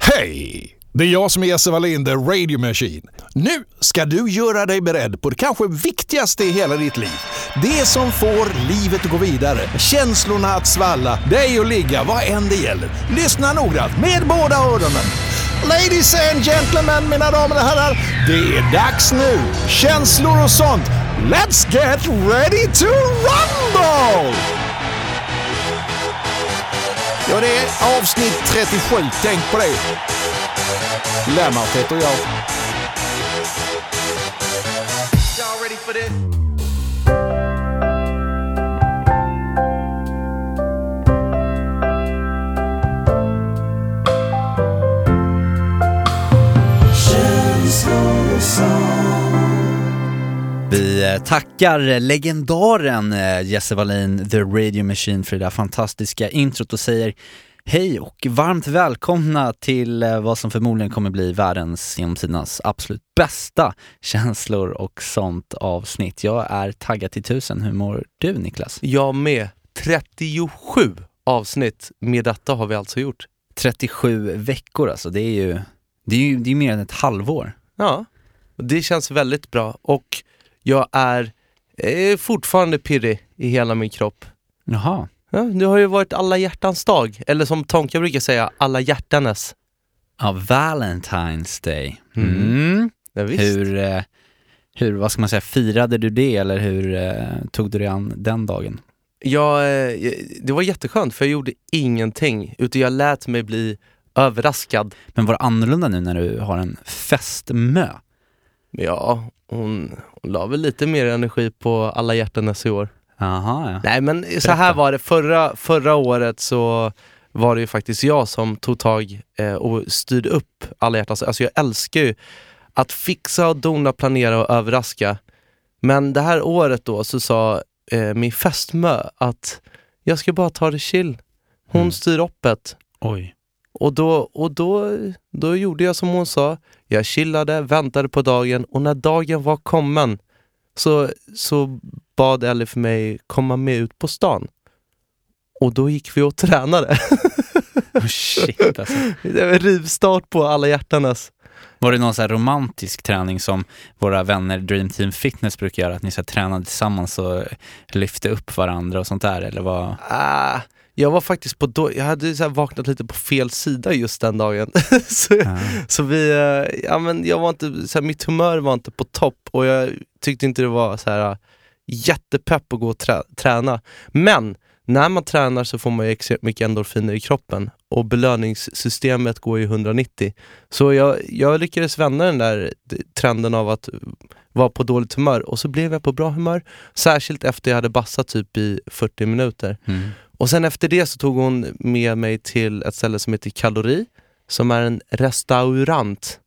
Hej! Det är jag som är Jesse Wallin, The Radio Machine. Nu ska du göra dig beredd på det kanske viktigaste i hela ditt liv. Det som får livet att gå vidare, känslorna att svalla, dig att ligga, vad än det gäller. Lyssna noggrant med båda öronen. Ladies and gentlemen, mina damer och herrar. Det är dags nu. Känslor och sånt. Let's get ready to rumble! Ja, det är avsnitt 37. Tänk på det. Lennart heter jag. Vi eh, tackar legendaren eh, Jesse Wallin, The Radio Machine, för det där fantastiska introt och säger hej och varmt välkomna till eh, vad som förmodligen kommer bli världens genom tidernas absolut bästa känslor och sånt avsnitt. Jag är taggad till tusen. Hur mår du Niklas? Jag med. 37 avsnitt med detta har vi alltså gjort. 37 veckor alltså, det är ju, det är ju det är mer än ett halvår. Ja, det känns väldigt bra och jag är eh, fortfarande pirrig i hela min kropp. Jaha. Ja, det har ju varit alla hjärtans dag, eller som Tonka brukar säga, alla hjärtanes. Ja, Valentine's Day. Mm. Mm. Ja. Hur, eh, hur, vad ska man säga, firade du det eller hur eh, tog du dig an den dagen? Jag, eh, det var jätteskönt för jag gjorde ingenting, utan jag lät mig bli överraskad. Men var det annorlunda nu när du har en festmö? Ja, hon, hon la väl lite mer energi på alla hjärtanes i år. Jaha, ja. Nej men så här var det, förra, förra året så var det ju faktiskt jag som tog tag eh, och styrde upp alla hjärtans. Alltså jag älskar ju att fixa och dona, planera och överraska. Men det här året då så sa eh, min fästmö att jag ska bara ta det chill. Hon Mm. styr uppet. Oj. Och, då, och då, då gjorde jag som hon sa. Jag chillade, väntade på dagen och när dagen var kommen så, så bad Ellie för mig komma med ut på stan. Och då gick vi och tränade. Oh, shit alltså. Det var rivstart på alla hjärtanes. Var det någon så romantisk träning som våra vänner Dream Team Fitness brukar göra? Att ni så tränade tillsammans och lyfte upp varandra och sånt där? Eller vad? Ah, jag var faktiskt på då, jag hade så vaknat lite på fel sida just den dagen. så, Ja. så vi, eh, ja men jag var inte, så här, mitt humör var inte på topp och jag tyckte inte det var så här jättepepp att gå och trä, träna. Men när man tränar så får man ju extremt mycket endorfiner i kroppen och belöningssystemet går ju 190. Så jag, jag lyckades vända den där trenden av att vara på dåligt humör och så blev jag på bra humör. Särskilt efter jag hade bassat typ i 40 minuter. Mm. Och sen efter det så tog hon med mig till ett ställe som heter Kalori, som är en restaurant.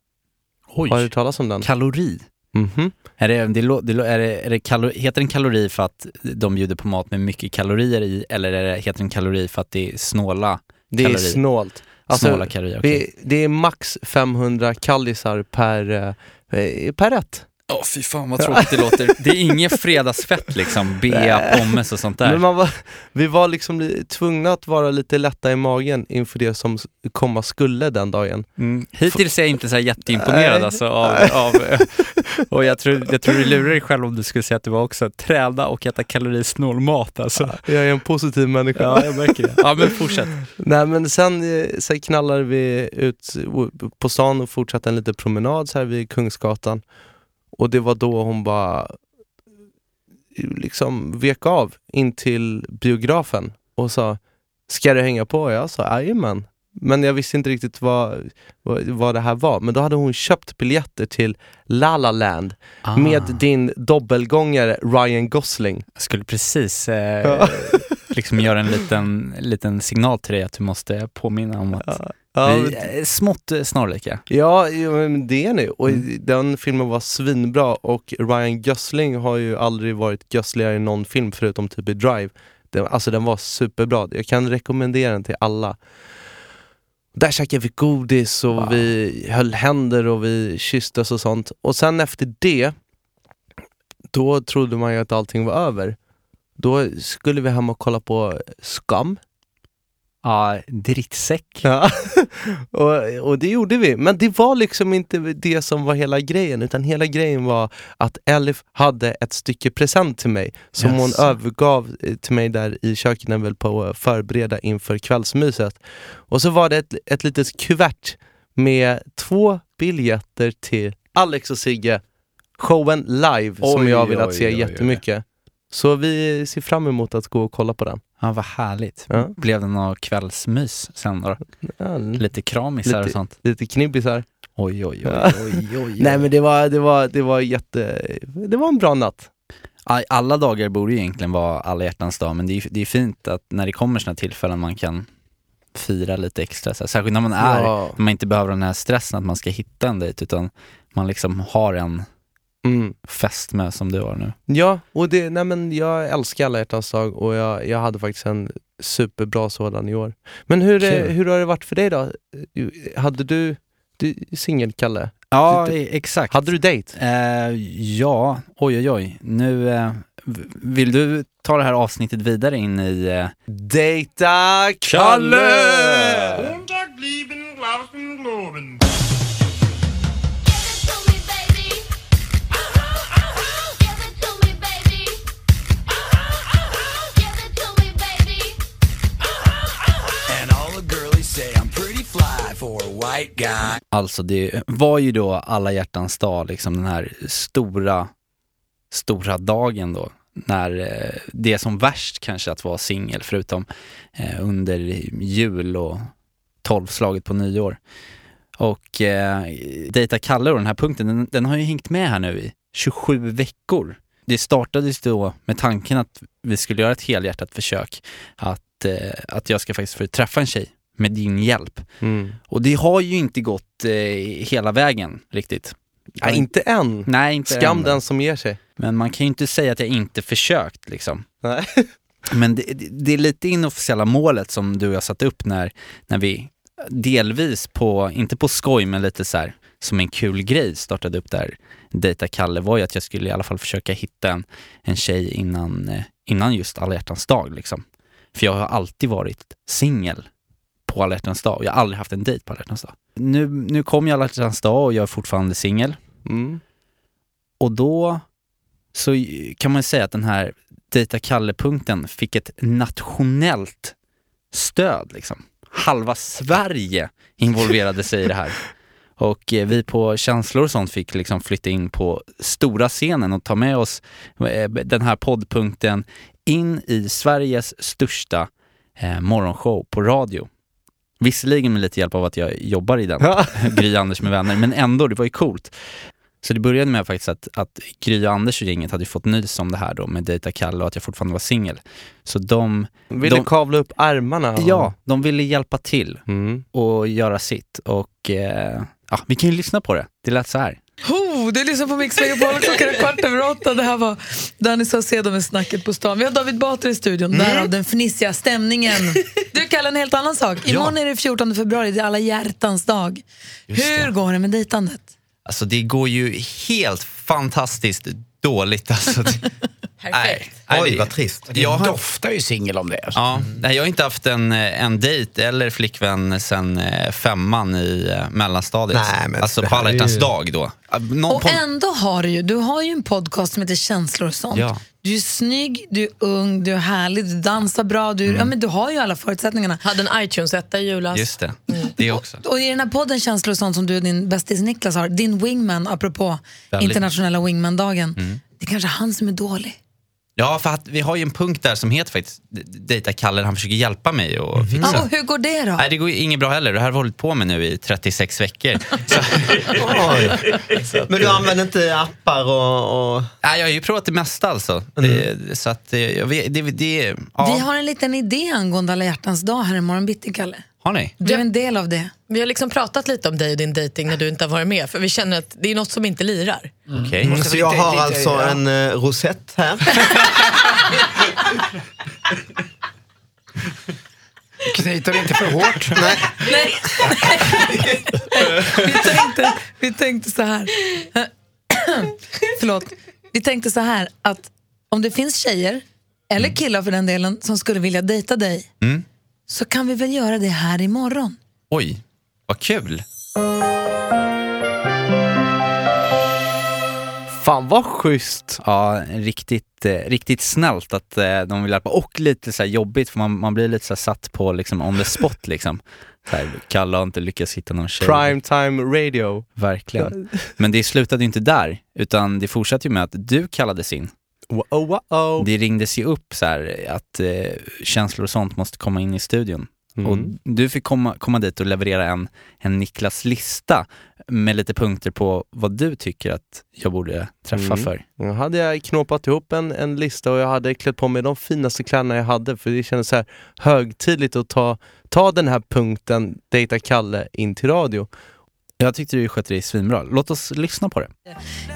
Oj. Har du hört talas om den? Kalori? Är det, det, lå- det, lå- är det, är det kalor, heter den kalori för att de bjuder på mat med mycket kalorier i eller är det, heter den kalori för att det är snåla, Det är Kalori. snålt. Alltså, snåla kalorier? okej. det, är max 500 kallisar per, eh, per rätt. Åh fy fan vad tråkigt det låter. Det är inget fredagsfett liksom, bea, pommes och sånt där. Men man var, vi var liksom li- tvungna att vara lite lätta i magen inför det som komma skulle den dagen. Mm. Hittills är jag inte så här jätteimponerad Nej. alltså av, av och jag tror, jag tror du lurar dig själv om du skulle säga att du var också träna och äta kalorisnål mat alltså. Jag är en positiv människa. Ja, jag märker det. Ja men fortsätt. Nej men sen, eh, sen knallade vi ut på stan och fortsatte en liten promenad så här vid Kungsgatan. Och det var då hon bara liksom vek av in till biografen och sa Ska du hänga på? Jag sa jajamän. Men jag visste inte riktigt vad, vad, vad det här var. Men då hade hon köpt biljetter till La La Land Ah. med din dobbelgångare Ryan Gosling. Jag skulle precis eh. Liksom göra en liten, liten signal till dig att du måste påminna om att Ja, vi är smått eh, snarlika. Ja, det är ni. Och Mm. den filmen var svinbra och Ryan Gosling har ju aldrig varit gössligare i någon film förutom typ i Drive. Den, alltså den var superbra. Jag kan rekommendera den till alla. Där käkade vi godis och Wow. vi höll händer och vi kysstes och sånt. Och sen efter det, då trodde man ju att allting var över. Då skulle vi hem och kolla på Skam. Ja, drittsäck. Ja. och, och det gjorde vi, men det var liksom inte det som var hela grejen, utan hela grejen var att Elif hade ett stycke present till mig som Jaså. hon övergav eh, till mig där i köket när vi höll på att förbereda inför kvällsmyset. Och så var det ett, ett litet kuvert med två biljetter till Alex och Sigge, showen live som Oj, jag vill att oj, se oj. jättemycket. Så vi ser fram emot att gå och kolla på den. Ja, vad härligt. Ja. Blev det någon kvällsmys sen då? Ja, Lite kramisar och Lite- sånt? lite knibbisar. Oj, oj, oj, Ja. oj, oj, oj. Nej men det var, det var, det var jätte, det var en bra natt. Alla dagar borde ju egentligen vara alla hjärtans dag, men det är, det är fint att när det kommer sådana tillfällen man kan fira lite extra. Så här. Särskilt när man är, Ja. när man inte behöver den här stressen att man ska hitta en dejt, utan man liksom har en Mm. fest med som du har nu. Ja, och det, nej men jag älskar alla hjärtans dag och jag, jag hade faktiskt en superbra sådan i år. Men hur, eh, Kul. hur har det varit för dig då? Hade du, du singel Kalle? Ja, Du- e- exakt. Hade du dejt? Eh, ja, oj oj oj. Nu, eh, v- vill du ta det här avsnittet vidare in i... Eh, Dejta Montag blieben Alltså det var ju då alla hjärtans dag, liksom den här stora, stora dagen då. När eh, det är som värst kanske att vara singel, förutom eh, under jul och tolvslaget på nyår. Och eh, Dejta Kalle och den här punkten, den, den har ju hängt med här nu i 27 veckor. Det startades då med tanken att vi skulle göra ett helhjärtat försök att, eh, att jag ska faktiskt få träffa en tjej med din hjälp. Mm. Och det har ju inte gått eh, hela vägen riktigt. Nej, inte än. Nej, inte Skam än. den som ger sig. Men man kan ju inte säga att jag inte försökt liksom. Nej. Men det, det- är lite inofficiella målet som du och jag satt upp när, när vi delvis på, inte på skoj, men lite så här som en kul grej startade upp där Dejta Kalle var ju att jag skulle i alla fall försöka hitta en, en tjej innan, eh, innan just alla hjärtans dag liksom. För jag har alltid varit singel på alla hjärtans dag jag har aldrig haft en dejt på alla hjärtans dag. Nu, nu kom ju alla hjärtans dag och jag är fortfarande singel. Mm. Och då så kan man säga att den här Dejta Kalle-punkten fick ett nationellt stöd. Liksom. Halva Sverige involverade sig i det här. Och eh, vi på Känslor och sånt fick liksom flytta in på stora scenen och ta med oss eh, den här poddpunkten in i Sveriges största eh, morgonshow på radio. Visserligen med lite hjälp av att jag jobbar i den, Gry Anders med vänner, men ändå, det var ju coolt. Så det började med faktiskt att, att Gry och Anders och gänget hade fått nys om det här då med Dejta Kalle och att jag fortfarande var singel. Så de, Ville De- kavla upp ärmarna. ja, de ville hjälpa till Mm. och göra sitt och eh, ja, vi kan ju lyssna på det. Det lät så här. Oh, du lyssnar på Mix Megapol, klockan är kvart över åtta. Det här var Danny Saucedo med snacket på stan. Vi har David Batra i studion, därav den fnissiga stämningen. Du kallar en helt annan sak. Imorgon är det 14 februari, det är alla hjärtans dag. Hur går det med dejtandet? Alltså det går ju helt fantastiskt dåligt alltså. Nej, nej, Oj, vad trist. Det Jag har- doftar ju singel om det. Alltså. Ja, nej, jag har inte haft en, eh, en dejt eller flickvän sen eh, femman i eh, mellanstadiet. Nej, men alltså på alla ju- dag då. Någon Och ändå har du ju, du har ju en podcast som heter Känslor och sånt. Ja. Du är snygg, du är ung, du är härlig, du dansar bra, du, ja, men du har ju alla förutsättningarna. Hade en iTunes-etta i julas. just det, det också. Och i den här podden Känslor och sånt som du och din bästis Niklas har, din wingman, apropå Väldigt. internationella wingman-dagen, det är kanske han som är dålig. Ja, för att vi har ju en punkt där som heter faktiskt Dejta Kalle, han försöker hjälpa mig och fixa. Ja, och hur går det då? Nej, det går ju inget bra heller. Det här har vi hållit på med nu i 36 veckor. Men du använder inte appar och... och... nej, jag har ju provat det mesta alltså. Det, så att, eh, vet, det, det, ja. Vi har en liten idé angående alla hjärtans dag här imorgon bitti, Kalle. Har ni? Du är en del av det. Vi har liksom pratat lite om dig och din dating när du inte har varit med. För vi känner att det är något som inte lirar. Okej. Så jag har alltså en uh, rosett här. Knyter inte för hårt. Nej. Nej. vi, tänkte, vi tänkte så här. Förlåt. Vi tänkte så här att om det finns tjejer, eller killar för den delen, som skulle vilja dejta dig, så kan vi väl göra det här imorgon. Oj. Vad kul. Fan vad schysst! Ja, riktigt, eh, riktigt snällt att eh, de vill hjälpa och lite så här jobbigt för man, man blir lite så här satt på liksom on the spot liksom. Så här, Kalle har inte lyckats hitta någon tjej. Prime time radio. Verkligen. Men det slutade ju inte där, utan det fortsatte ju med att du kallades in. Wow, wow. Det ringdes ju upp så här att eh, känslor och sånt måste komma in i studion. Mm. Och du fick komma, komma dit och leverera en, en Niklas lista med lite punkter på vad du tycker att jag borde träffa Mm. för. Då hade jag knåpat ihop en, en lista och jag hade klätt på mig de finaste kläderna jag hade för det kändes så här högtidligt att ta, ta den här punkten, dejta Kalle, in till radio. Jag tyckte du skötte dig svinbra. Låt oss lyssna på det.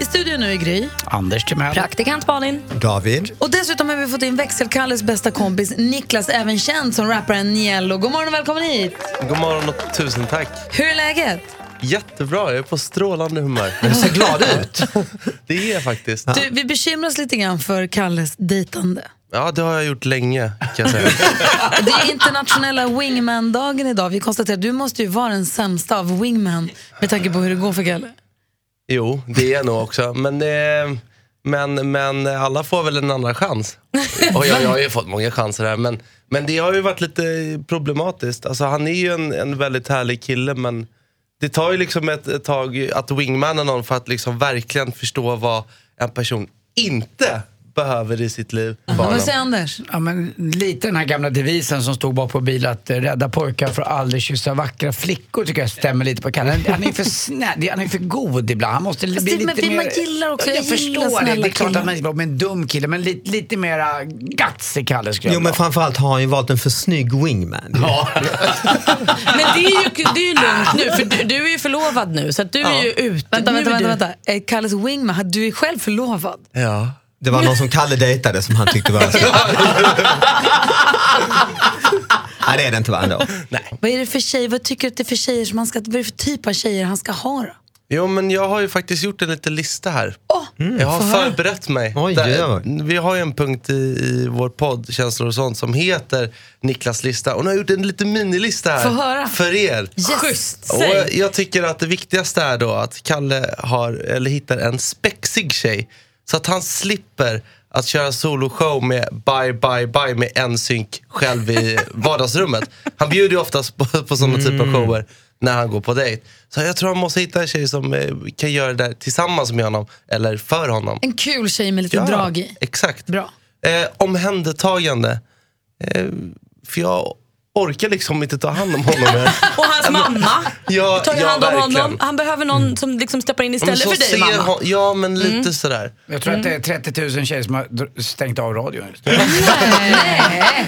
I studion nu är Gry. Anders Timell. Praktikant Malin. David. Och dessutom har vi fått in växelkalles bästa kompis Niklas, även känd som rapparen Niello. God morgon och välkommen hit! God morgon och tusen tack. Hur är läget? Jättebra, jag är på strålande humör. Du ser glad ut. Det är jag faktiskt. Du, vi bekymrar oss lite grann för Kalles dejtande. Ja, det har jag gjort länge kan jag säga. Det är internationella wingman-dagen idag. Vi konstaterar att du måste ju vara den sämsta av wingman med tanke på hur det går för Kalle. Jo, det är jag nog också. Men, eh, men, men alla får väl en andra chans. Och jag, jag har ju fått många chanser här. Men, men det har ju varit lite problematiskt. Alltså, han är ju en, en väldigt härlig kille men det tar ju liksom ett, ett tag att wingmana någon för att liksom verkligen förstå vad en person inte behöver i sitt liv. Vad säger Anders? Ja, men lite den här gamla devisen som stod bak på bil att eh, rädda pojkar får aldrig kyssa vackra flickor tycker jag stämmer lite på Kalle. Han- är för snäll, han är för god ibland. Han måste Fast bli det- men lite vi- mer... man gillar också- jag, jag gillar förstår det. Det är klart att man gillar med en dum kille men lite, lite mera guts i Kalle skulle jag Jo men framförallt har han ju valt en för snygg wingman. Ja. Men det är ju, det är ju lugnt nu, för du, du är ju förlovad nu så att du är ju ute. Vänta, vänta, vänta. vänta. Eh, Kalles wingman, du är själv förlovad. Ja. Det var någon som Kalle dejtade som han tyckte var... Nej det är det inte va ändå. Vad är det för tjej, vad tycker du att det är för tjejer som han ska, vad är det för typ av tjejer han ska ha då? Jo men jag har ju faktiskt gjort en liten lista här. Åh, Jag har förberett mig. Oj, Där- vi har ju en punkt i, i vår podd, Känslor och sånt, som heter Niklas lista. Och nu har jag gjort en liten minilista här höra. för er. Schysst, Och säg. jag tycker att det viktigaste är då att Kalle har, eller hittar en spexig tjej. Så att han slipper att köra soloshow med bye bye bye med en synk själv i vardagsrummet. Han bjuder ju oftast på, på sådana typer av shower när han går på dejt. Så jag tror han måste hitta en tjej som eh, kan göra det där tillsammans med honom, eller för honom. En kul tjej med lite drag i. Exakt. Bra. Eh, omhändertagande. Eh, för jag orkar liksom inte ta hand om honom. Och hans mamma Ja, tar ju ja, hand om verkligen. honom. Han behöver någon som liksom steppar in istället för dig mamma. hon- Ja, men lite sådär. Jag tror att det är 30 000 tjejer som har stängt av radion just nu. Nej,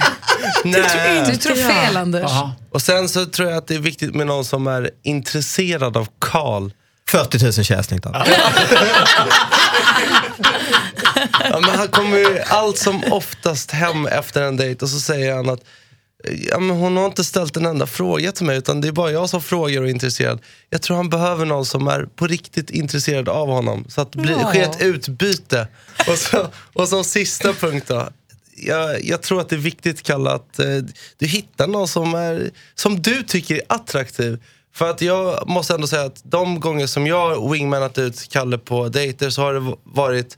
Nej. du tror fel Anders. Jaha. Och sen så tror jag att det är viktigt med någon som är intresserad av Karl. 40 000 tjejer stängt av. Ja, men han kommer ju allt som oftast hem efter en dejt och så säger han att ja, men hon har inte ställt en enda fråga till mig utan det är bara jag som frågar och är intresserad. Jag tror han behöver någon som är på riktigt intresserad av honom så att det blir, sker ett utbyte. Och, så, och som sista punkt då. Jag, jag tror att det är viktigt Kalle att eh, du hittar någon som, är, som du tycker är attraktiv. För att jag måste ändå säga att de gånger som jag har wingmanat ut Kalle på dejter så har det varit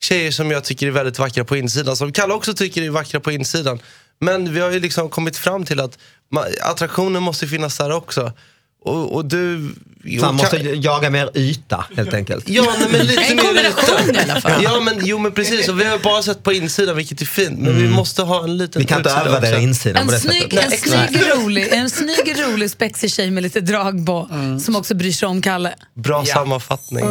tjejer som jag tycker är väldigt vackra på insidan. Som Kalle också tycker är vackra på insidan. Men vi har ju liksom kommit fram till att ma- attraktionen måste finnas där också. Och, och du... Så han måste Ka- jaga mer yta helt enkelt. Ja, nej, men lite En mer kombination yta. i alla fall. Ja, men, jo men precis. Och vi har bara sett på insidan vilket är fint. Men vi måste ha en liten Vi kan inte övervärdera insidan på En det snygg, sättet. en, snygg, rolig, en snygg, rolig, spexig tjej med lite drag på som också bryr sig om Kalle. Bra Ja. sammanfattning.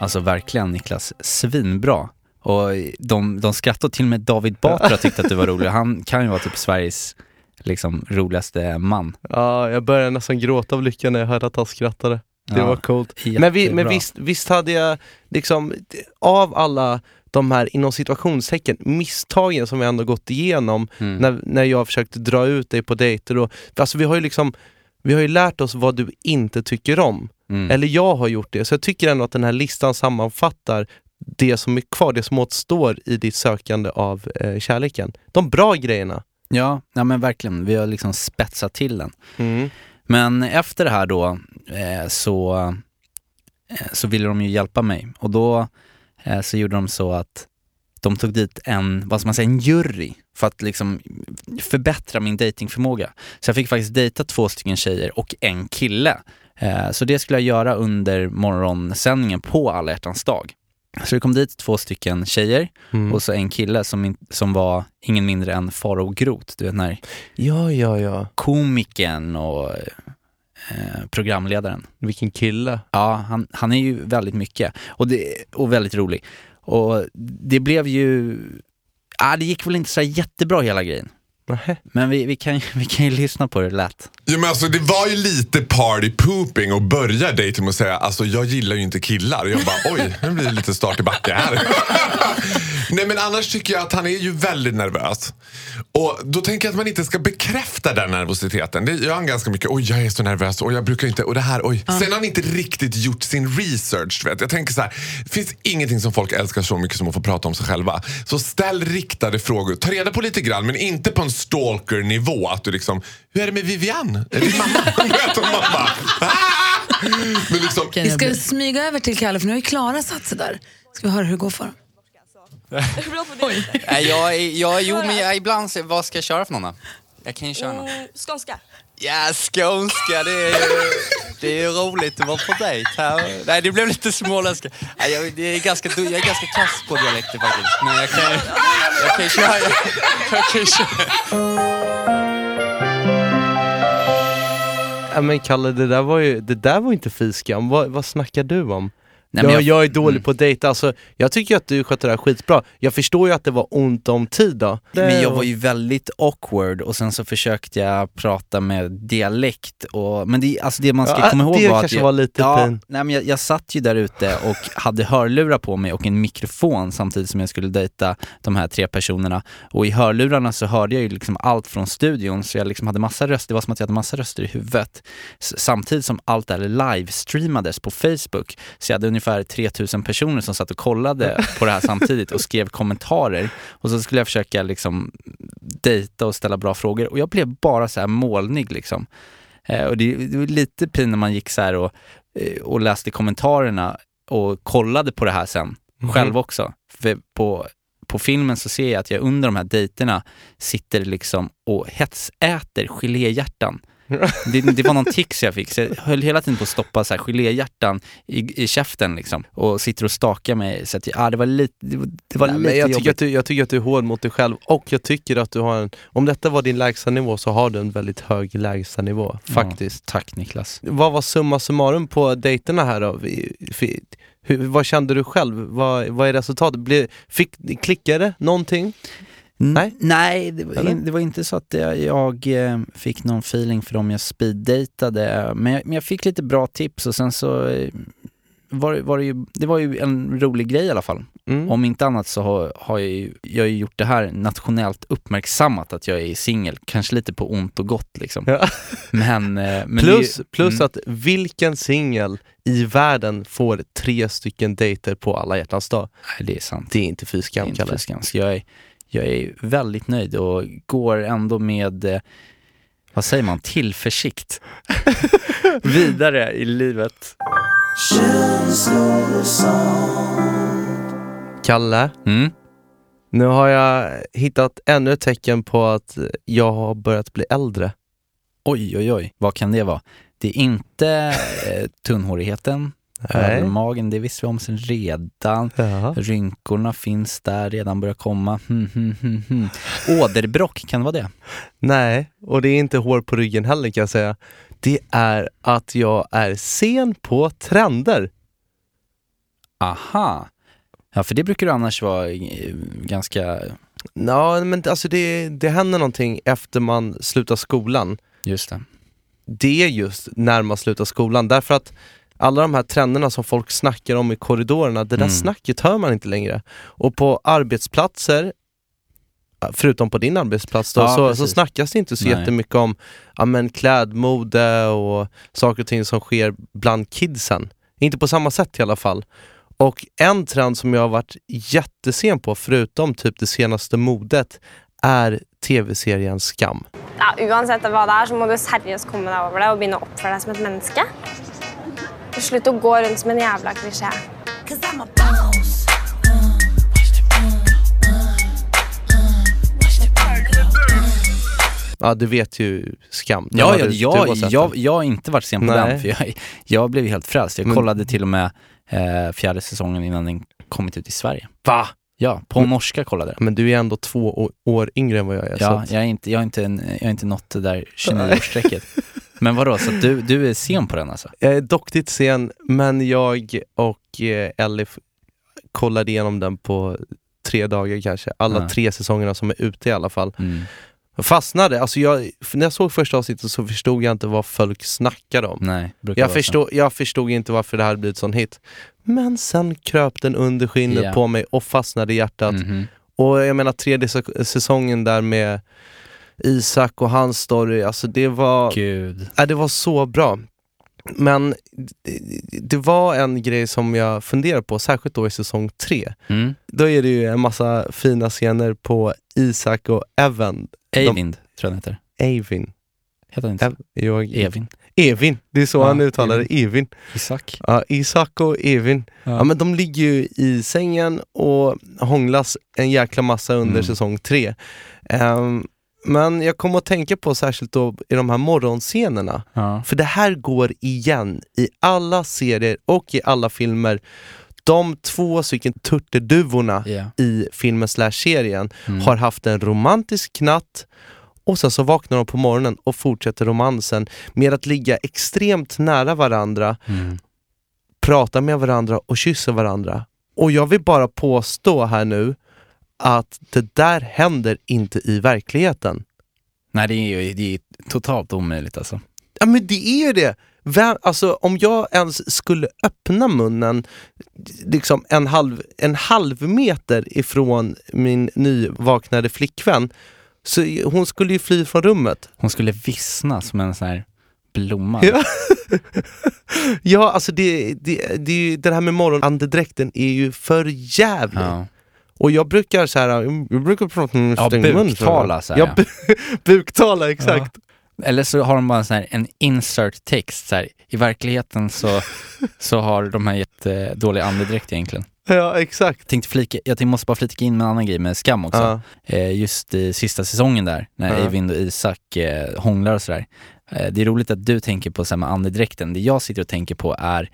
Alltså verkligen Niklas, svinbra. Och de, de skrattade till och med David Batra tyckte att du var rolig. Han kan ju vara typ Sveriges liksom, roligaste man. Ja, jag började nästan gråta av lycka när jag hörde att han skrattade. Det Ja, var coolt. Men, vi, men visst, visst hade jag, liksom, av alla de här inom situationstecken misstagen som vi ändå gått igenom Mm. när, när jag försökte dra ut dig på dejter. Och, alltså vi har ju liksom vi har ju lärt oss vad du inte tycker om. Mm. Eller jag har gjort det. Så jag tycker ändå att den här listan sammanfattar det som är kvar, det som återstår i ditt sökande av eh, kärleken. De bra grejerna. Ja, ja men verkligen. Vi har liksom spetsat till den. Mm. Men efter det här då eh, så, eh, så ville de ju hjälpa mig och då eh, så gjorde de så att de tog dit en, vad ska man säga, en jury för att liksom förbättra min datingförmåga. Så jag fick faktiskt dejta två stycken tjejer och en kille. Eh, så det skulle jag göra under morgonsändningen på alla hjärtans dag. Så det kom dit två stycken tjejer Mm. och så en kille som, in, som var ingen mindre än Farao Groth, du vet när Ja, ja, ja. komikern och eh, programledaren. Vilken kille. Ja, han, han är ju väldigt mycket och, det, och väldigt rolig. Och det blev ju, ja det gick väl inte så jättebra hela grejen. Men vi, vi, kan, vi kan ju lyssna på hur det lät. Ja, men alltså, det var ju lite party pooping och börja dejten med att säga alltså jag gillar ju inte killar. Jag bara oj, nu blir det lite start i backe här. Nej men annars tycker jag att han är ju väldigt nervös. Och då tänker jag att man inte ska bekräfta den nervositeten. Det gör han ganska mycket. Oj, jag är så nervös och jag brukar inte, och det här, oj. Sen har han inte riktigt gjort sin research. Vet. Jag tänker så här, det finns ingenting som folk älskar så mycket som att få prata om sig själva. Så ställ riktade frågor. Ta reda på lite grann, men inte på en stalker-nivå. Att du liksom, hur är det med Vivian? Är din mamma? "Ah!" Men liksom, Vi ska smyga över till Kalle för nu har ju Klara satt sig där. Ska vi höra hur det går för dem? Nej, jag, jag, jo, men jag, ibland, så- vad ska jag köra för någon då? Jag kan ju köra någon. Skånska. Ja, skånska, det är, ju- det är ju roligt att vara på dejt här. Nej, det blev lite småländska. Nej, jag, det är ganska, jag är ganska kass på dialekter faktiskt. Men jag kan, jag kan ju köra. Jag, jag kan köra. Ja, men Kalle, det där var ju det där var inte fiskam. Vad, vad snackar du om? Nej, jag, jag- jag är dålig mm. på att dejta. Alltså, jag tycker att du sköter det här skitbra. Jag förstår ju att det var ont om tid då. Men jag var ju väldigt awkward och sen så försökte jag prata med dialekt och, men det, alltså det man ska Ja, komma ihåg var att jag, var lite ja, pin. nej, men jag, jag satt ju där ute och hade hörlurar på mig och en mikrofon samtidigt som jag skulle dejta de här tre personerna och i hörlurarna så hörde jag ju liksom allt från studion så jag liksom hade massa röster, det var som att jag hade massa röster i huvudet. Samtidigt som allt det här livestreamades på Facebook så jag hade ungefär 3000 personer som satt och kollade på det här samtidigt och skrev kommentarer och så skulle jag försöka liksom dejta och ställa bra frågor och jag blev bara så här molnig liksom. Eh, och det, det var lite pin när man gick så här och, eh, och läste kommentarerna och kollade på det här sen Mhm. själv också. För på, på filmen så ser jag att jag under de här dejterna sitter liksom och hetsäter geléhjärtan. Det, det var någon tics jag fick, så jag höll hela tiden på att stoppa så här geléhjärtan i, i käften liksom och sitter och stakar mig. Så att, ja, det var lite, det var, det var Nej, lite jag, tycker du, jag tycker att du är hård mot dig själv och jag tycker att du har en, om detta var din lägsta nivå så har du en väldigt hög lägsta nivå faktiskt. tack Niklas. Vad var summa summarum på dejterna här då? Hur, vad kände du själv? Vad, vad är resultatet? Blev, fick, klickade någonting? Nej, Nej det, var in, det var inte så att jag, jag eh, fick någon feeling för dem jag speeddejtade. Men jag, men jag fick lite bra tips och sen så eh, var, var det, ju, det var ju en rolig grej i alla fall. Mm. Om inte annat så har, har jag, ju, jag har ju gjort det här nationellt uppmärksammat att jag är singel. Kanske lite på ont och gott liksom. Ja. Men, eh, men plus det, plus mm, att vilken singel i världen får tre stycken dejter på alla hjärtans dag? Nej, det är sant. Det är inte fy skam, Kalle. Så jag, är, jag är väldigt nöjd och går ändå med, eh, vad säger man, tillförsikt vidare i livet. Kalle, Mm. nu har jag hittat ännu ett tecken på att jag har börjat bli äldre. Oj, oj, oj. Vad kan det vara? Det är inte eh, tunnhårigheten. Övermagen, det visste vi om sen redan. Ja. Rynkorna finns där, redan börjar komma. Hmm, hmm, hmm, hmm. Åderbråck, kan det vara det? Nej, och det är inte hår på ryggen heller kan jag säga. Det är att jag är sen på trender. Aha. Ja, för det brukar du annars vara eh, ganska... Ja, men alltså det, det händer någonting efter man slutar skolan. Just det. Det är just när man slutar skolan. Därför att alla de här trenderna som folk snackar om i korridorerna, det där Mm. snacket hör man inte längre. Och på arbetsplatser, förutom på din arbetsplats då, Ja, så, så snackas det inte så Nej. jättemycket om ja, men klädmode och saker och ting som sker bland kidsen. Inte på samma sätt i alla fall. Och en trend som jag har varit jättesen på, förutom typ det senaste modet, är tv-serien Skam. Ja, uansett hva det er, så må du seriøst komme deg over det begynne å oppføre deg som et menneske. Og Slutt å gå rundt som en jævla klisjé. Ja, du vet ju Skam. Ja, ja, du- du jag, jag, jag har inte varit sen på Nej. den, för jag, jag blev helt frälst. Jag Men- kollade till och med eh, fjärde säsongen innan den kommit ut i Sverige. Va? Ja, på Men- norska kollade. Men du är ändå två år yngre än vad jag är. så Ja, att, jag, är inte, jag, är inte en, jag är inte nått det där 29-årsstrecket. Men vadå, så att du, du är sen på den alltså? jag är dock lite sen, men jag och eh, kollade igenom den på tre dagar kanske. Alla Ja. tre säsongerna som är ute i alla fall. Mm. Jag fastnade. Alltså jag, när jag såg första avsnittet så förstod jag inte vad folk snackade om. Nej, Jag förstod, jag förstod inte varför det här blivit sån hit. Men sen kröp den under skinnet Ja. på mig och fastnade i hjärtat. Mhm. Och jag menar tredje sä- säsongen där med Isak och hans story, alltså det var, Gud. ja, det var så bra. Men det, var en grej som jag funderar på, särskilt då i säsong tre. Mm. Då är det ju en massa fina scener på Isak och Evan. Eivind, tror jag den heter. Eivin. Heter han inte Ev, jag, Evin. Evin, det är så Ja, han uttalar det. Evin. Isak. Ja, Isak och Evin. Ja. Ja. men de ligger ju i sängen och hånglas en jäkla massa under Mm. säsong tre. Ehm, men jag kommer att tänka på särskilt då i de här morgonscenerna. Ja. För det här går igen i alla serier och i alla filmer. De två stycken turturduvorna Ja. i filmen slash serien Mm. har haft en romantisk natt och sen så vaknar de på morgonen och fortsätter romansen med att ligga extremt nära varandra, Mm. prata med varandra och kyssa varandra. Och jag vill bara påstå här nu att det där händer inte i verkligheten. Nej, det är ju det är totalt omöjligt alltså. Ja men det är ju det! Vem, alltså, om jag ens skulle öppna munnen liksom en halv, en halv meter ifrån min nyvaknade flickvän, så hon skulle ju fly från rummet. Hon skulle vissna som en sån här blomma. Ja, ja alltså det, det, det, det här med morgonandedräkten är ju för jävligt. Ja. Och jag brukar så här, jag brukar prata med Ja, stängd så- buktala, så här, Ja, ja. bu- buktala, exakt. Eller så har de bara en, en insert text. Så här. I verkligheten så, så har de här jättedålig andedräkt egentligen. Ja, exakt. Tänkte flika, jag måste bara flika in med en annan grej med Skam också. Ja. Eh, just i sista säsongen där, när Ja. Eivind och Isak eh, hånglar och sådär. Eh, det är roligt att du tänker på så här med andedräkten. Det jag sitter och tänker på är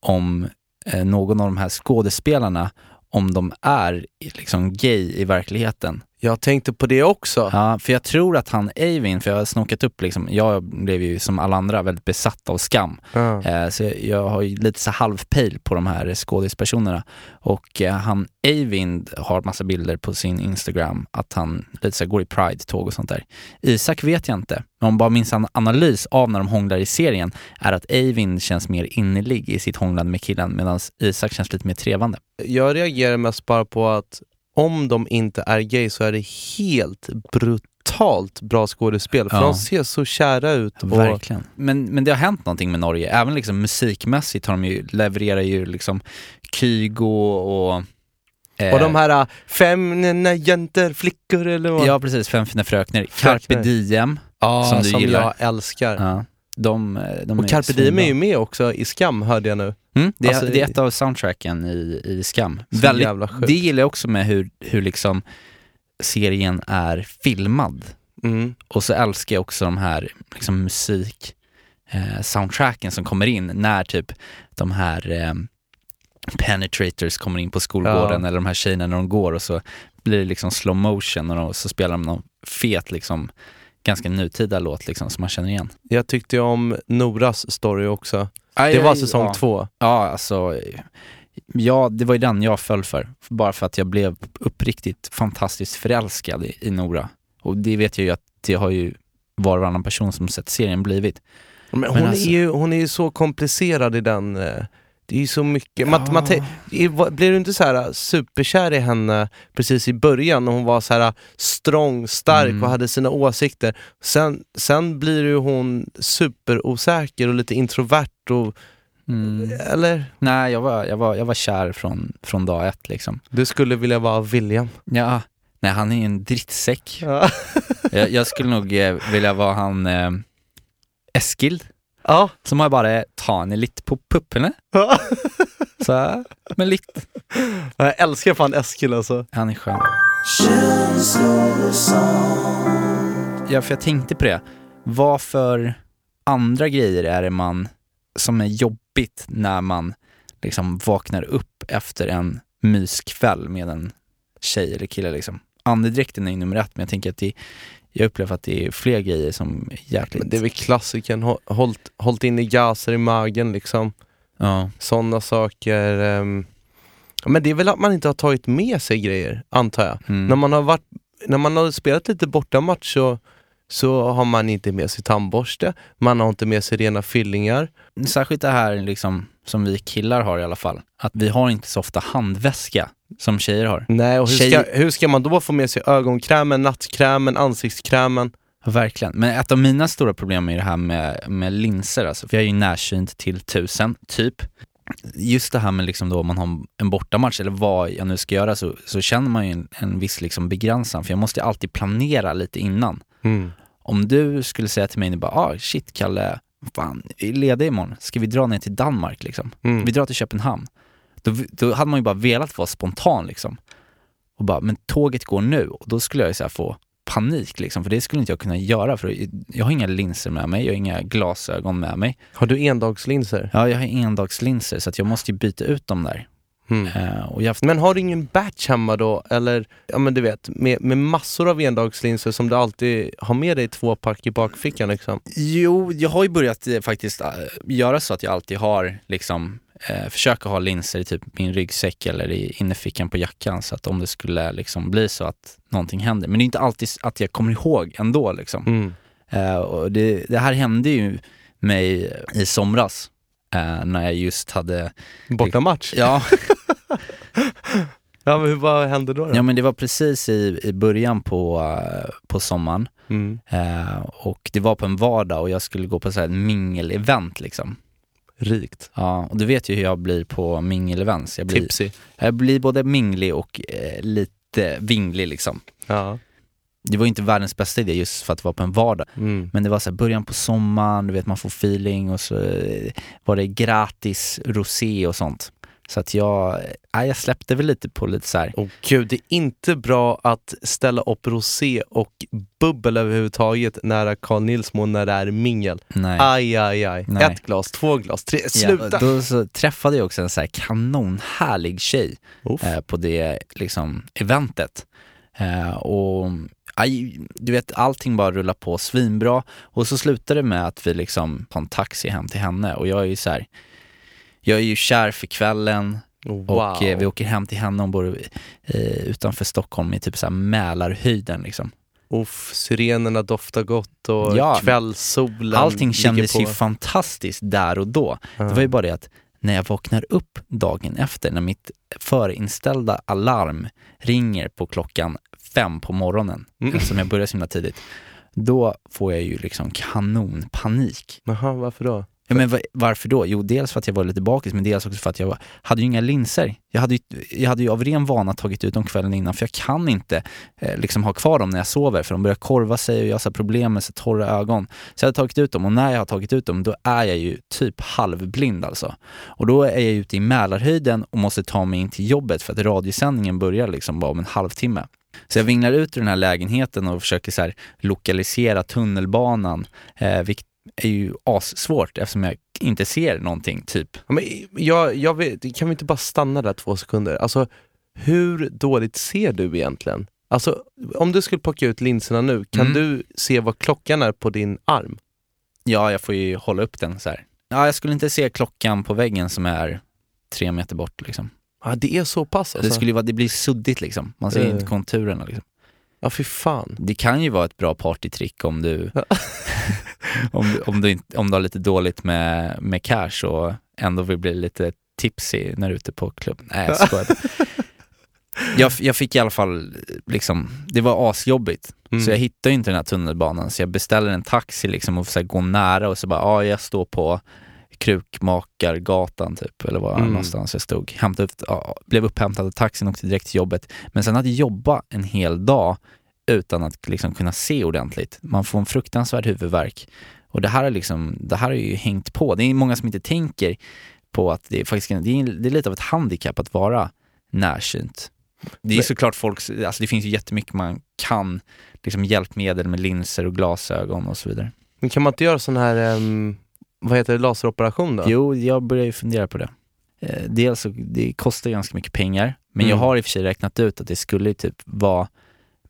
om eh, någon av de här skådespelarna, om de är liksom gay i verkligheten. Jag tänkte på det också. Ja, för jag tror att han Eivind, för jag har snokat upp liksom, jag blev ju som alla andra väldigt besatt av skam. Ja. Eh, så jag, har ju lite så halvpejl på de här skådispersonerna. Och eh, han Eivind har massa bilder på sin Instagram att han lite så går i Pride-tåg och sånt där. Isak vet jag inte, men om bara minns en analys av när de hånglar i serien är att Eivind känns mer innerlig i sitt hånglande med killen medan Isak känns lite mer trevande. Jag reagerar mest bara på att om de inte är gay så är det helt brutalt bra skådespel. För Ja. de ser så kära ut. Och, Verkligen. Men, men det har hänt någonting med Norge, även liksom musikmässigt har de ju, levererar ju liksom Kygo och... eh, och de här äh, fem nä- jäntor, flickor eller vad? Ja precis, Fem fina frökner. Fröknar. Carpe Diem, Ja, som som, du gillar. jag älskar. Ja, de, de och är Carpe Diem är ju med också i Skam hörde jag nu. Mm, det, är, Alltså, det är ett av soundtracken i, i Skam. Väldigt, det gillar jag också med hur, hur liksom serien är filmad. Mm. Och så älskar jag också de här liksom, musik eh, soundtracken som kommer in när typ de här eh, penetrators kommer in på skolgården Ja. eller de här tjejerna när de går och så blir det liksom slow motion och de, så spelar de någon fet liksom ganska nutida låt liksom som man känner igen. Jag tyckte ju om Noras story också. Aj, det var aj, säsong ja. två. Ja, alltså Ja, det var ju den jag föll för. Bara för att jag blev uppriktigt fantastiskt förälskad i, i Nora. Och det vet jag ju att det har ju var och varannan person som sett serien blivit. Men hon, alltså- är ju, hon är ju så komplicerad i den. eh, Det är ju så mycket. Ja. man blir du inte så här äh, superkär i henne precis i början när hon var så här äh, strong, stark Mm. och hade sina åsikter. Sen, sen blir ju hon superosäker och lite introvert. Och, Mm. Eller? Nej, jag var, jag var, jag var kär från, från dag ett liksom. Du skulle vilja vara William. Ja, Nej, han är ju en drittsäck. jag, jag skulle nog eh, vilja vara han eh, Eskild. Ja. Som har bara tagit lite på pupporna. Så, här, men lite. Jag älskar fan Eskil alltså. Han är skön. Ja, för jag tänkte på det. Vad för andra grejer är det man, som är jobbigt när man liksom vaknar upp efter en myskväll med en tjej eller kille liksom. Andedräkten är nummer ett, men jag tänker att det, jag upplever att det är fler grejer som är jäkligt... Men det är väl klassikern, hå- hållt, hållt in i gaser i magen liksom. Ja. Sådana saker. ehm. Men det är väl att man inte har tagit med sig grejer, antar jag. Mm. När, man har varit, när man har spelat lite bortamatch så, så har man inte med sig tandborste, man har inte med sig rena fyllingar. Särskilt det här liksom, som vi killar har i alla fall. Att vi har inte så ofta handväska som tjejer har. Nej, och hur, Tjej- ska, hur ska man då få med sig ögonkrämen, nattkrämen, ansiktskrämen? Ja, Verkligen. Men ett av mina stora problem är det här med, med linser. Alltså. För jag är ju närsynt till tusen, typ. Just det här med liksom då om man har en bortamatch eller vad jag nu ska göra så, så känner man ju en, en viss liksom begränsning. För jag måste alltid planera lite innan. Mm. Om du skulle säga till mig nu bara, ah, shit Kalle, fan, jag är ledig imorgon, ska vi dra ner till Danmark liksom? Mm. Vi drar till Köpenhamn. Då, då hade man ju bara velat vara spontan liksom. Och bara, men tåget går nu. Och då skulle jag ju så få panik liksom, för det skulle inte jag kunna göra för jag har inga linser med mig, jag har inga glasögon med mig. Har du endagslinser? Ja, jag har endagslinser så att jag måste ju byta ut dem där. Mm. Och jag, Men har du ingen batch hemma då? Eller, ja men du vet, med, med massor av endagslinser som du alltid har med dig två pack i bakfickan liksom? Jo, jag har ju börjat eh, faktiskt eh, göra så att jag alltid har liksom eh, försöka ha linser i typ min ryggsäck eller i innerfickan på jackan så att om det skulle liksom bli så att någonting händer. Men det är inte alltid att jag kommer ihåg ändå liksom. Mm. Eh, och det, det här hände ju mig i somras eh, när jag just hade... Bortamatch? Ja, Ja men vad hände då? då? ja men det var precis i, i början på, på sommaren. Mm. Eh, och det var på en vardag och jag skulle gå på så här mingel-event liksom. Rikt. Ja, och du vet ju hur jag blir på mingel-events. Jag blir, Tipsy. jag blir både minglig och eh, lite vinglig liksom. Ja. Det var inte världens bästa idé just för att det var på en vardag. Mm. Men det var så här början på sommaren, du vet man får feeling och så eh, var det gratis rosé och sånt. Så att jag, ja, jag släppte väl lite på lite så här. Och gud, det är inte bra att ställa upp rosé och bubbel överhuvudtaget nära Carl Nilsmo när det är mingel. Nej. Aj, aj, aj. Nej. Ett glas, två glas, tre, sluta! Ja, då så träffade jag också en så här kanonhärlig tjej eh, på det liksom, eventet. Eh, och aj, du vet, allting bara rullar på svinbra. Och så slutade det med att vi liksom tar en taxi hem till henne och jag är ju så här, jag är ju kär för kvällen Wow. och eh, vi åker hem till henne, hon bor eh, utanför Stockholm i typ så här Mälarhöjden liksom. Uff, syrenerna doftar gott och Ja. kvällssolen Allting kändes på. ju fantastiskt där och då. Ja. Det var ju bara det att när jag vaknar upp dagen efter, när mitt förinställda alarm ringer på klockan fem på morgonen, Mm. eftersom jag börjar så himla tidigt, då får jag ju liksom kanonpanik. Jaha, varför då? Ja, men varför då? Jo, dels för att jag var lite bakis, men dels också för att jag var, hade ju inga linser. Jag hade ju, jag hade ju av ren vana tagit ut dem kvällen innan, för jag kan inte eh, liksom ha kvar dem när jag sover, för de börjar korva sig och jag har så problem med så torra ögon. Så jag hade tagit ut dem och när jag har tagit ut dem, då är jag ju typ halvblind alltså. Och då är jag ute i Mälarhöjden och måste ta mig in till jobbet för att radiosändningen börjar liksom bara om en halvtimme. Så jag vinglar ut ur den här lägenheten och försöker så här lokalisera tunnelbanan, eh, vilket är ju assvårt eftersom jag inte ser någonting, typ. Men jag, jag vet, kan vi inte bara stanna där två sekunder? Alltså, hur dåligt ser du egentligen? Alltså, om du skulle plocka ut linserna nu, kan Mm. du se vad klockan är på din arm? Ja, jag får ju hålla upp den så här. Ja, jag skulle inte se klockan på väggen som är tre meter bort liksom. Ja, det är så pass alltså? Det, skulle vara, det blir suddigt liksom. Man ser Eh. inte konturerna liksom. Ja, fy fan. Det kan ju vara ett bra partytrick om du, om, du- om, du inte, om du har lite dåligt med, med cash och ändå vill bli lite tipsy när du är ute på klubb. Nej, jag skojar. jag, jag fick i alla fall, liksom, det var asjobbigt. Mm. Så jag hittade inte den här tunnelbanan så jag beställer en taxi liksom och här, gå nära och så bara, ja jag står på Krukmakargatan typ, eller var Mm. någonstans jag stod. Hämtade upp, ja, blev upphämtad av taxin och åkte direkt till jobbet. Men sen att jobba en hel dag utan att liksom kunna se ordentligt. Man får en fruktansvärd huvudvärk. Och det här, är liksom, det här har ju hängt på. Det är många som inte tänker på att det är, faktiskt, det är, det är lite av ett handikapp att vara närsynt. Det är såklart folk, alltså det finns ju jättemycket man kan, liksom hjälpmedel med linser och glasögon och så vidare. Men kan man inte göra sån här, ehm, vad heter det, laseroperation då? Jo, jag börjar ju fundera på det. Eh, dels så, det kostar ganska mycket pengar, men jag Mm. har i och för sig räknat ut att det skulle typ vara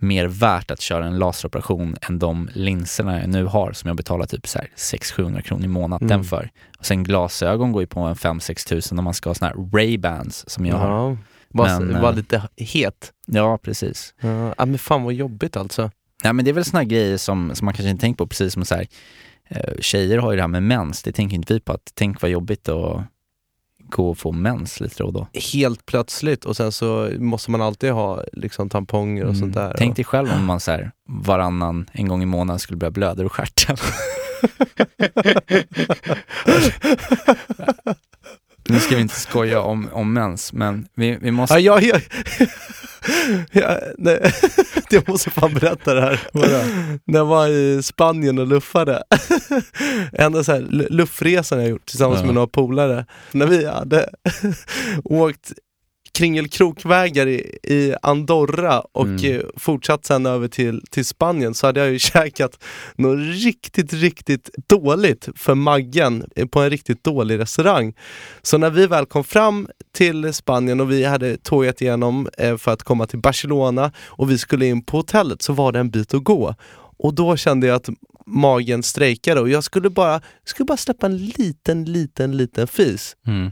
mer värt att köra en laseroperation än de linserna jag nu har som jag betalar typ så här 600-700 kronor i månaden Mm. för. Och sen glasögon går ju på en 5-6 tusen om man ska ha såna här Ray-Bans som jag har. Ja, bara, Men, bara eh, lite het. Ja, precis. Ja, men fan vad jobbigt alltså. Nej men det är väl såna grejer som, som man kanske inte tänker på, precis som så här, eh, tjejer har ju det här med mens, det tänker inte vi på att tänk vad jobbigt att gå och få mens lite då och då. Helt plötsligt och sen så måste man alltid ha liksom tamponger och sånt där. Mm. Tänk dig själv om man så här, varannan, en gång i månaden skulle börja blöda ur stjärten. nu ska vi inte skoja om, om mens, men vi, vi måste... Ja, jag, jag, ja, nej, jag måste fan berätta det här. När jag var i Spanien och luffade. Enda så här lu- luffresan jag gjort tillsammans Ja. med några polare. När vi hade åkt kringelkrokvägar i, i Andorra och Mm. eh, fortsatt sen över till, till Spanien så hade jag ju käkat något riktigt, riktigt dåligt för maggen eh, på en riktigt dålig restaurang. Så när vi väl kom fram till Spanien och vi hade tågat igenom eh, för att komma till Barcelona och vi skulle in på hotellet så var det en bit att gå. Och då kände jag att magen strejkade och jag skulle bara, skulle bara släppa en liten, liten, liten fis. Mm.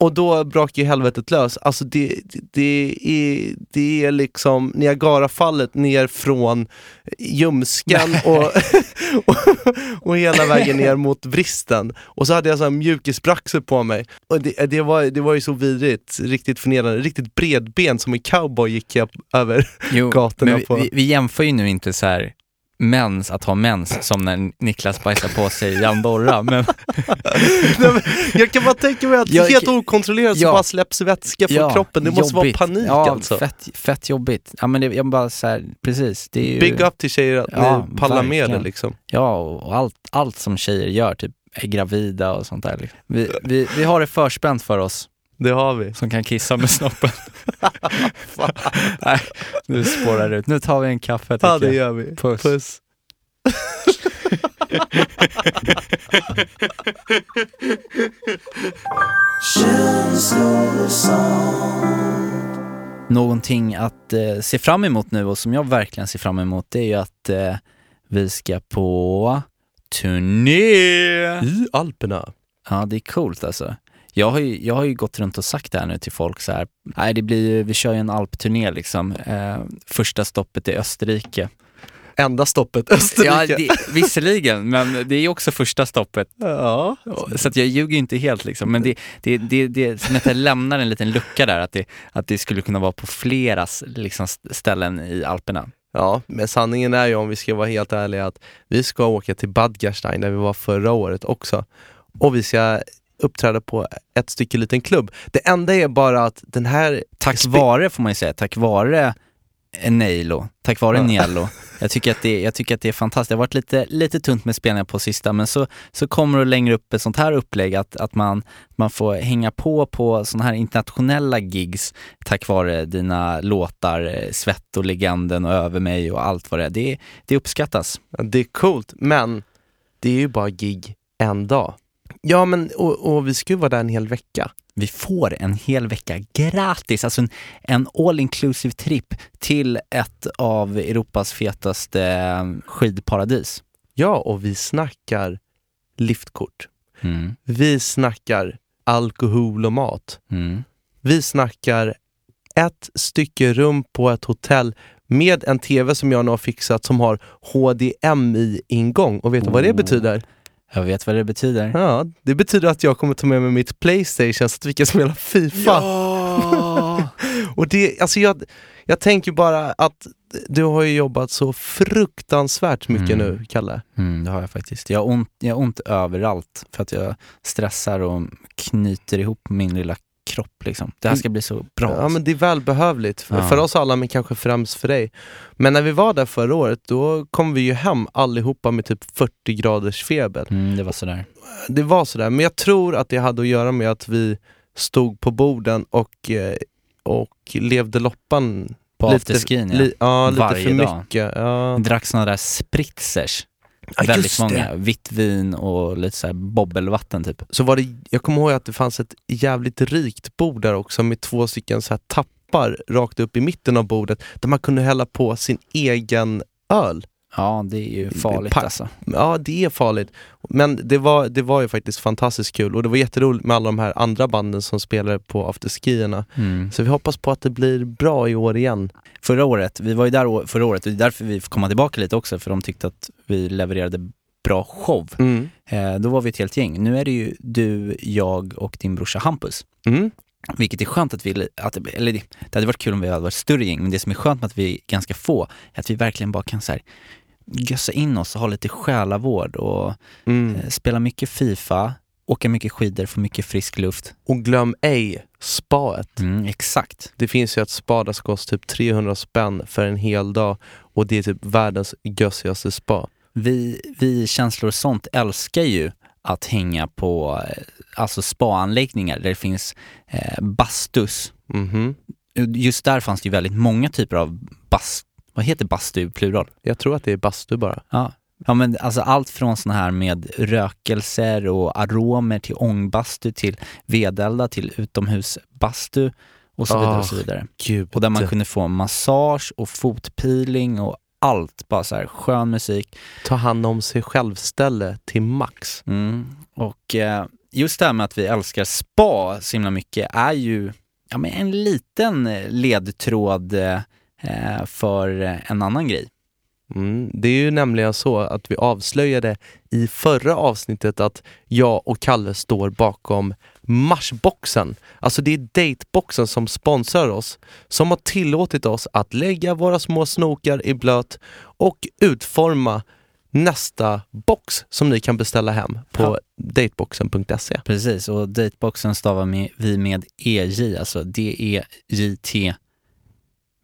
Och då brak ju helvetet lös. Alltså det, det, är, det är liksom Niagarafallet ner från ljumsken och, och, och hela vägen ner mot vristen. Och så hade jag så här mjukisbraxer på mig. Och det, det, var, det var ju så vidrigt, riktigt förnedrande. Riktigt bredben som en cowboy gick jag över Jo, gatorna vi, på. vi, vi jämför ju nu inte så här mens, att ha mens, som när Niklas bajsar på sig i Andorra, men jag kan bara tänka mig att Jag- helt okontrollerat så Ja. bara släpps vätska från kroppen. Det måste jobbigt. vara panik ja, alltså. Fett, fett jobbigt. Ja men det, jag bara så här, precis. Det är ju, Big up till tjejer att Ja, ni pallar med det liksom. Ja, och allt, allt som tjejer gör, typ är gravida och sånt där. liksom. Vi, vi, vi har det förspänt för oss. Det har vi. Som kan kissa med snoppen. Nej, nu spårar det ut. Nu tar vi en kaffe Ja det gör vi. Puss. Puss. Någonting att eh, se fram emot nu och som jag verkligen ser fram emot det är ju att eh, vi ska på turné. I Alperna. Ja, det är coolt alltså. Jag har, ju, jag har ju gått runt och sagt det här nu till folk så här. nej det blir vi kör ju en alpturné liksom. Eh, första stoppet är Österrike. Enda stoppet Österrike. Ja, det, visserligen, men det är ju också första stoppet. Ja. Så att jag ljuger ju inte helt liksom. Men det, det, det, det jag lämnar en liten lucka där, att det, att det skulle kunna vara på flera liksom, ställen i Alperna. Ja, men sanningen är ju om vi ska vara helt ärliga att vi ska åka till Bad Gastein där vi var förra året också. Och vi ska uppträda på ett stycke liten klubb. Det enda är bara att den här... Tack vare, får man ju säga, tack vare Neilo, tack vare Ja. Nielo. Jag tycker, att det, jag tycker att det är fantastiskt. Det har varit lite, lite tunt med spelningar på sista, men så, så kommer du längre upp ett sånt här upplägg, att, att man, man får hänga på på såna här internationella gigs tack vare dina låtar, eh, Svett och Legenden och Över mig och allt vad det är. Det, det uppskattas. Det är coolt, men det är ju bara gig en dag. Ja, men och, och vi ska ju vara där en hel vecka. Vi får en hel vecka gratis, alltså en, en all inclusive tripp till ett av Europas fetaste eh, skidparadis. Ja, och vi snackar liftkort. Mm. Vi snackar alkohol och mat. Mm. Vi snackar ett stycke rum på ett hotell med en TV som jag nu har fixat som har HDMI-ingång. Och vet du vad det Oh. betyder? Jag vet vad det betyder. Ja, det betyder att jag kommer ta med mig mitt Playstation så att vi kan spela FIFA. och det, alltså jag, jag tänker bara att du har ju jobbat så fruktansvärt mycket Mm. nu, Kalle. Mm, det har jag faktiskt. Jag har, ont, jag har ont överallt för att jag stressar och knyter ihop min lilla kropp. Liksom. Det här ska bli så bra. Ja men det är välbehövligt, för, Ja. för oss alla men kanske främst för dig. Men när vi var där förra året, då kom vi ju hem allihopa med typ 40 graders feber. Mm, det var sådär. Det var sådär, men jag tror att det hade att göra med att vi stod på borden och, eh, och levde loppan På afterskin, ja. ja, lite Varje för mycket. Ja. Drack såna där spritzers. Ja, Väldigt många. det. Vitt vin och lite så bobbelvatten typ. Så var det, jag kommer ihåg att det fanns ett jävligt rikt bord där också med två stycken så här tappar rakt upp i mitten av bordet där man kunde hälla på sin egen öl. Ja, det är ju farligt Pa- alltså. Ja, det är farligt. Men det var, det var ju faktiskt fantastiskt kul och det var jätteroligt med alla de här andra banden som spelade på afterskierna. Mm. Så vi hoppas på att det blir bra i år igen. Förra året, vi var ju där förra året och det är därför vi får komma tillbaka lite också för de tyckte att vi levererade bra show. Mm. Eh, då var vi ett helt gäng. Nu är det ju du, jag och din brorsa Hampus. Mm. Vilket är skönt att vi, att, eller det, det hade varit kul om vi hade varit större gäng, men det som är skönt med att vi är ganska få, är att vi verkligen bara kan så här, gössa in oss och ha lite själavård och Mm. eh, spela mycket Fifa, åka mycket skidor, få mycket frisk luft. Och glöm ej spaet. Mm, exakt. Det finns ju ett spa där ska kosta typ 300 spänn för en hel dag och det är typ världens gössigaste spa. Vi, vi känslor och sånt älskar ju att hänga på eh, alltså spaanläggningar där det finns eh, bastus. Mhm. Just där fanns det ju väldigt många typer av bast, vad heter bastu i plural? Jag tror att det är bastu bara. Ja. Ja men alltså allt från såna här med rökelser och aromer till ångbastu till vedelda till utomhusbastu och så vidare och så Ah, vidare. Gud. Och där man kunde få massage och fotpeeling och allt, bara så här skön musik. Ta hand om sig själv-ställe till max. Mm. Och eh, just det här med att vi älskar spa så himla mycket är ju ja, men en liten eh, ledtråd eh, för eh, en annan grej. Mm, det är ju nämligen så att vi avslöjade i förra avsnittet att jag och Kalle står bakom Marsboxen. Alltså det är dateboxen som sponsrar oss, som har tillåtit oss att lägga våra små snokar i blöt och utforma nästa box som ni kan beställa hem på Ja. dateboxen.se. Precis, och dateboxen stavar vi med EJ, alltså D-E-J-T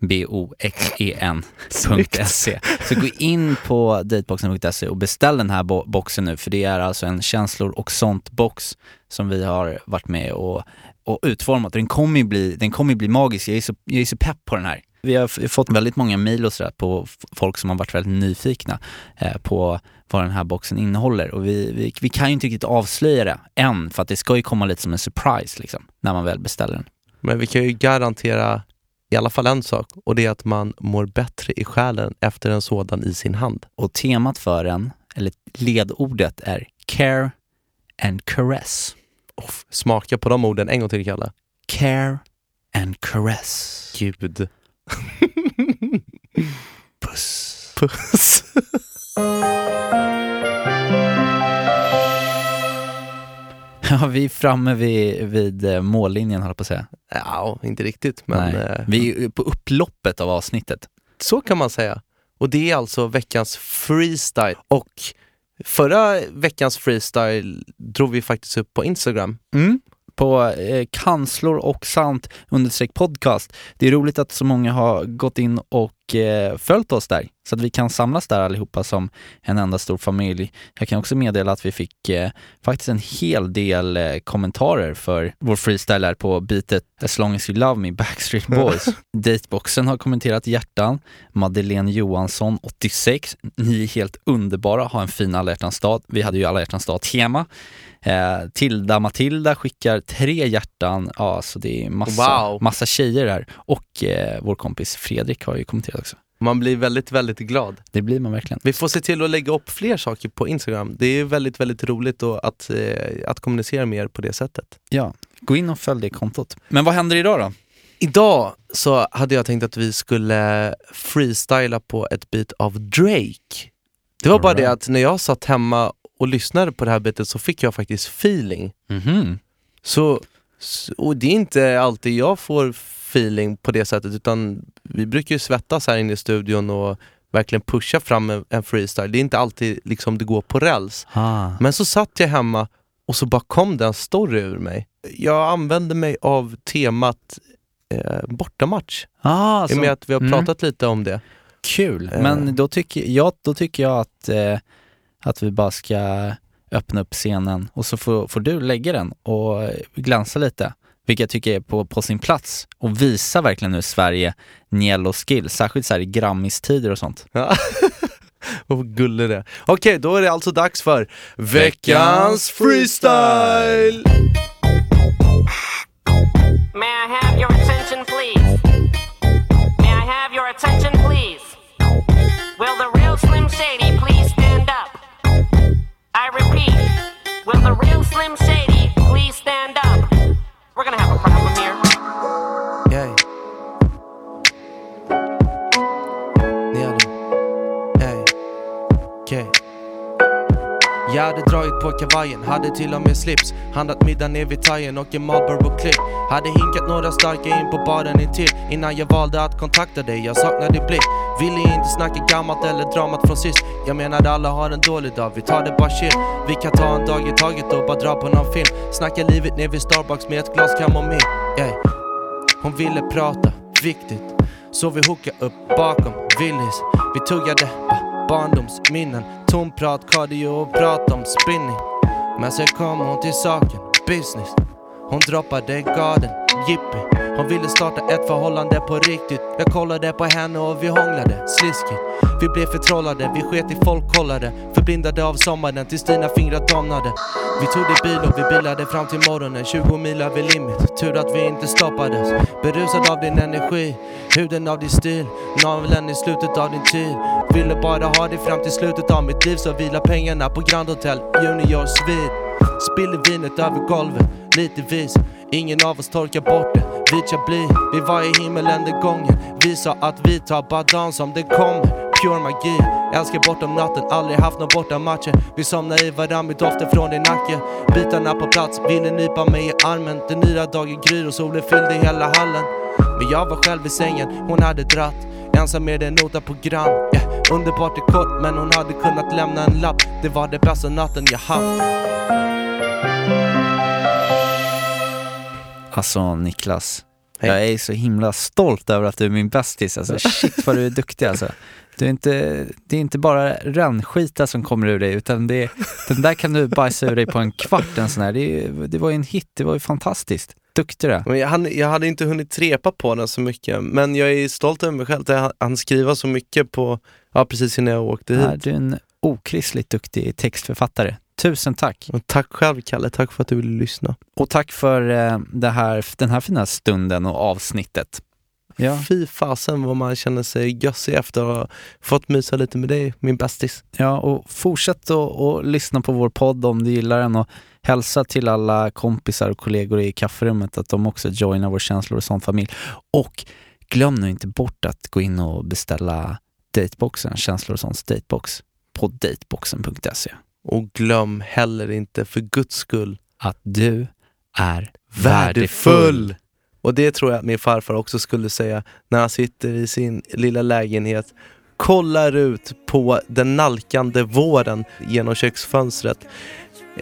B-O-X-E-N.se. Så gå in på dateboxen.se och beställ den här bo- boxen nu, för det är alltså en känslor och sånt box som vi har varit med och, och utformat. Den kommer ju bli, den kommer bli magisk, jag är, så, jag är så pepp på den här. Vi har fått väldigt många mejl och sådär på folk som har varit väldigt nyfikna eh, på vad den här boxen innehåller och vi, vi, vi kan ju inte riktigt avslöja det än för att det ska ju komma lite som en surprise liksom, när man väl beställer den. Men vi kan ju garantera i alla fall en sak och det är att man mår bättre i själen efter en sådan i sin hand. Och temat för den, eller ledordet är care and caress. Off, smaka på de orden en gång till Kalle. Care and caress. Gud. Puss. Puss. Ja, vi är framme vid, vid eh, mållinjen höll på att säga. Ja, inte riktigt men Nej. eh, Vi är på upploppet av avsnittet. så kan man säga. Och det är alltså veckans freestyle. Och förra veckans freestyle drog vi faktiskt upp på Instagram. Mm. På eh, kanslor och sant understreck podcast. Det är roligt att så många har gått in och eh, följt oss där, så att vi kan samlas där allihopa som en enda stor familj. Jag kan också meddela att vi fick eh, faktiskt en hel del eh, kommentarer för vår freestyle är på bitet As long as you love me, Backstreet Boys. Dateboxen har kommenterat hjärtan. Madeleine Johansson, 86. Ni är helt underbara, ha en fin alla hjärtans dag. Vi hade ju alla hjärtans dag-tema. Eh, Tilda Matilda skickar tre hjärtan, ja så det är massa, Wow. massa tjejer här. Och eh, vår kompis Fredrik har ju kommenterat också. Man blir väldigt, väldigt glad. Det blir man verkligen. Vi får se till att lägga upp fler saker på Instagram. Det är väldigt, väldigt roligt att, eh, att kommunicera med er på det sättet. Ja, gå in och följ det kontot. Men vad händer idag då? Idag så hade jag tänkt att vi skulle freestyla på ett bit av Drake. Det var bara det att när jag satt hemma och lyssnade på det här bitet så fick jag faktiskt feeling. Mhm. Så Och det är inte alltid jag får feeling på det sättet utan vi brukar ju svettas här inne i studion och verkligen pusha fram en, en freestyle. Det är inte alltid liksom det går på räls. Ah. Men så satt jag hemma och så bara kom det en story ur mig. Jag använde mig av temat eh, bortamatch. Ah, I och med att vi har mm. pratat lite om det. Kul, Eh. men då tycker jag, då tycker jag att, eh, att vi bara ska öppna upp scenen och så får, får du lägga den och glänsa lite. Vilket jag tycker är på, på sin plats och visa verkligen hur Sverige Niello skill, särskilt så här i Grammis-tider och sånt. Ja. Vad gullig det. Okej, då är det alltså dags för veckans freestyle! May I have your attention, please? May I have your attention, please? Will the real Slim Shady? I repeat, will the real Slim Shady please stand up? We're gonna have a problem Jag hade dragit på kavajen, hade till och med slips Handlat middag ner vid thaien och en Marlboro-klipp Hade hinkat några starka in på baren intill Innan jag valde att kontakta dig, jag saknade blick Ville inte snacka gammalt eller dramat från sist. Jag menar alla har en dålig dag, vi tar det bara chill. Vi kan ta en dag i taget och bara dra på någon film. Snacka livet ner vid Starbucks med ett glas kamomill. Yeah. Hon ville prata, viktigt. Så vi hookade upp bakom Willys. Vi tuggade barndomsminnen. Tom prat, cardio och prat om spinning. Men sen kom hon till saken, business. Hon droppade garden, jippi Hon ville starta ett förhållande på riktigt. Jag kollade på henne och vi hånglade, sliskigt. Vi blev förtrollade, vi sket i folk kollade Förblindade av sommaren tills dina fingrar domnade Vi tog det bil och vi bilade fram till morgonen 20 mil över limit, tur att vi inte stoppades. Berusad av din energi, huden av din stil Naveln i slutet av din tid. Ville bara ha dig fram till slutet av mitt liv. Så vila pengarna på Grand Hotel Junior Suite. Spiller vinet över golvet, lite vis. Ingen av oss torkar bort det, vit jag blir. Vi var i himmelen den gången. Vi sa att vi tar bara dagen som den kommer. Pure magi, älskar bortom natten. Aldrig haft någon borta matcher Vi somnar i varann med doften från din nacke. Bitarna på plats, ville nypa mig i armen? Den nya dagen gryr och solen fyllde hela hallen. Men jag var själv i sängen, hon hade dratt Ensam med en nota på grann yeah. Underbart är kort men hon hade kunnat lämna en lapp Det var det bästa natten jag haft Alltså Niklas, jag är så himla stolt över att du är min bästis. Alltså, shit vad du är duktig alltså. Du är inte, det är inte bara rännskita som kommer ur dig utan det, den där kan du bajsa ur dig på en kvart. En sån här. Det, det var ju en hit, det var ju fantastiskt. Duktig du är. Jag, hann, jag hade inte hunnit trepa på den så mycket Men jag är stolt över mig själv Jag hann skriva så mycket på, ja precis innan jag åkte hit Ja, du är en okristligt duktig textförfattare. Tusen tack! Och tack själv Kalle, tack för att du ville lyssna. Och tack för eh, här, den här fina stunden och avsnittet. Ja. Fy fasen vad man känner sig gössig efter att ha fått mysa lite med dig, min bästis. Ja, och fortsätt att att lyssna på vår podd om du gillar den och hälsa till alla kompisar och kollegor i kafferummet att de också joinar vår känslor och sånt familj. Och glöm nu inte bort att gå in och beställa dateboxen, känslor och sånt datebox på dateboxen.se. Och glöm heller inte för guds skull att du är värdefull. Och det tror jag att min farfar också skulle säga när han sitter i sin lilla lägenhet kollar ut på den nalkande våren genom köksfönstret.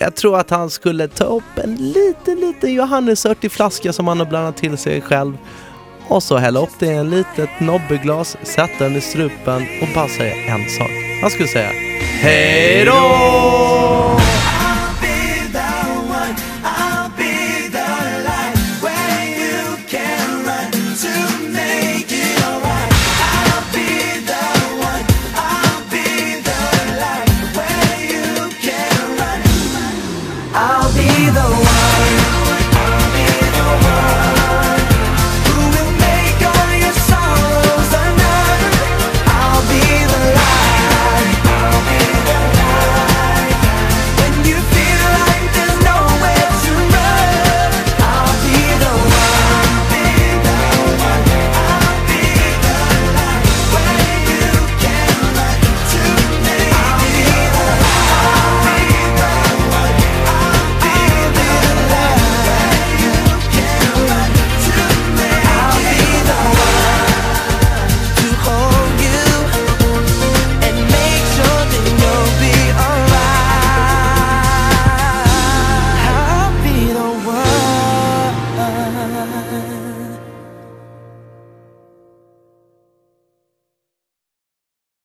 Jag tror att han skulle ta upp en liten, liten Johannesört i flaska som han har blandat till sig själv och så hälla upp det i en litet nobbeglas, sätta den i strupen och bara säga en sak. Han skulle säga Hej då!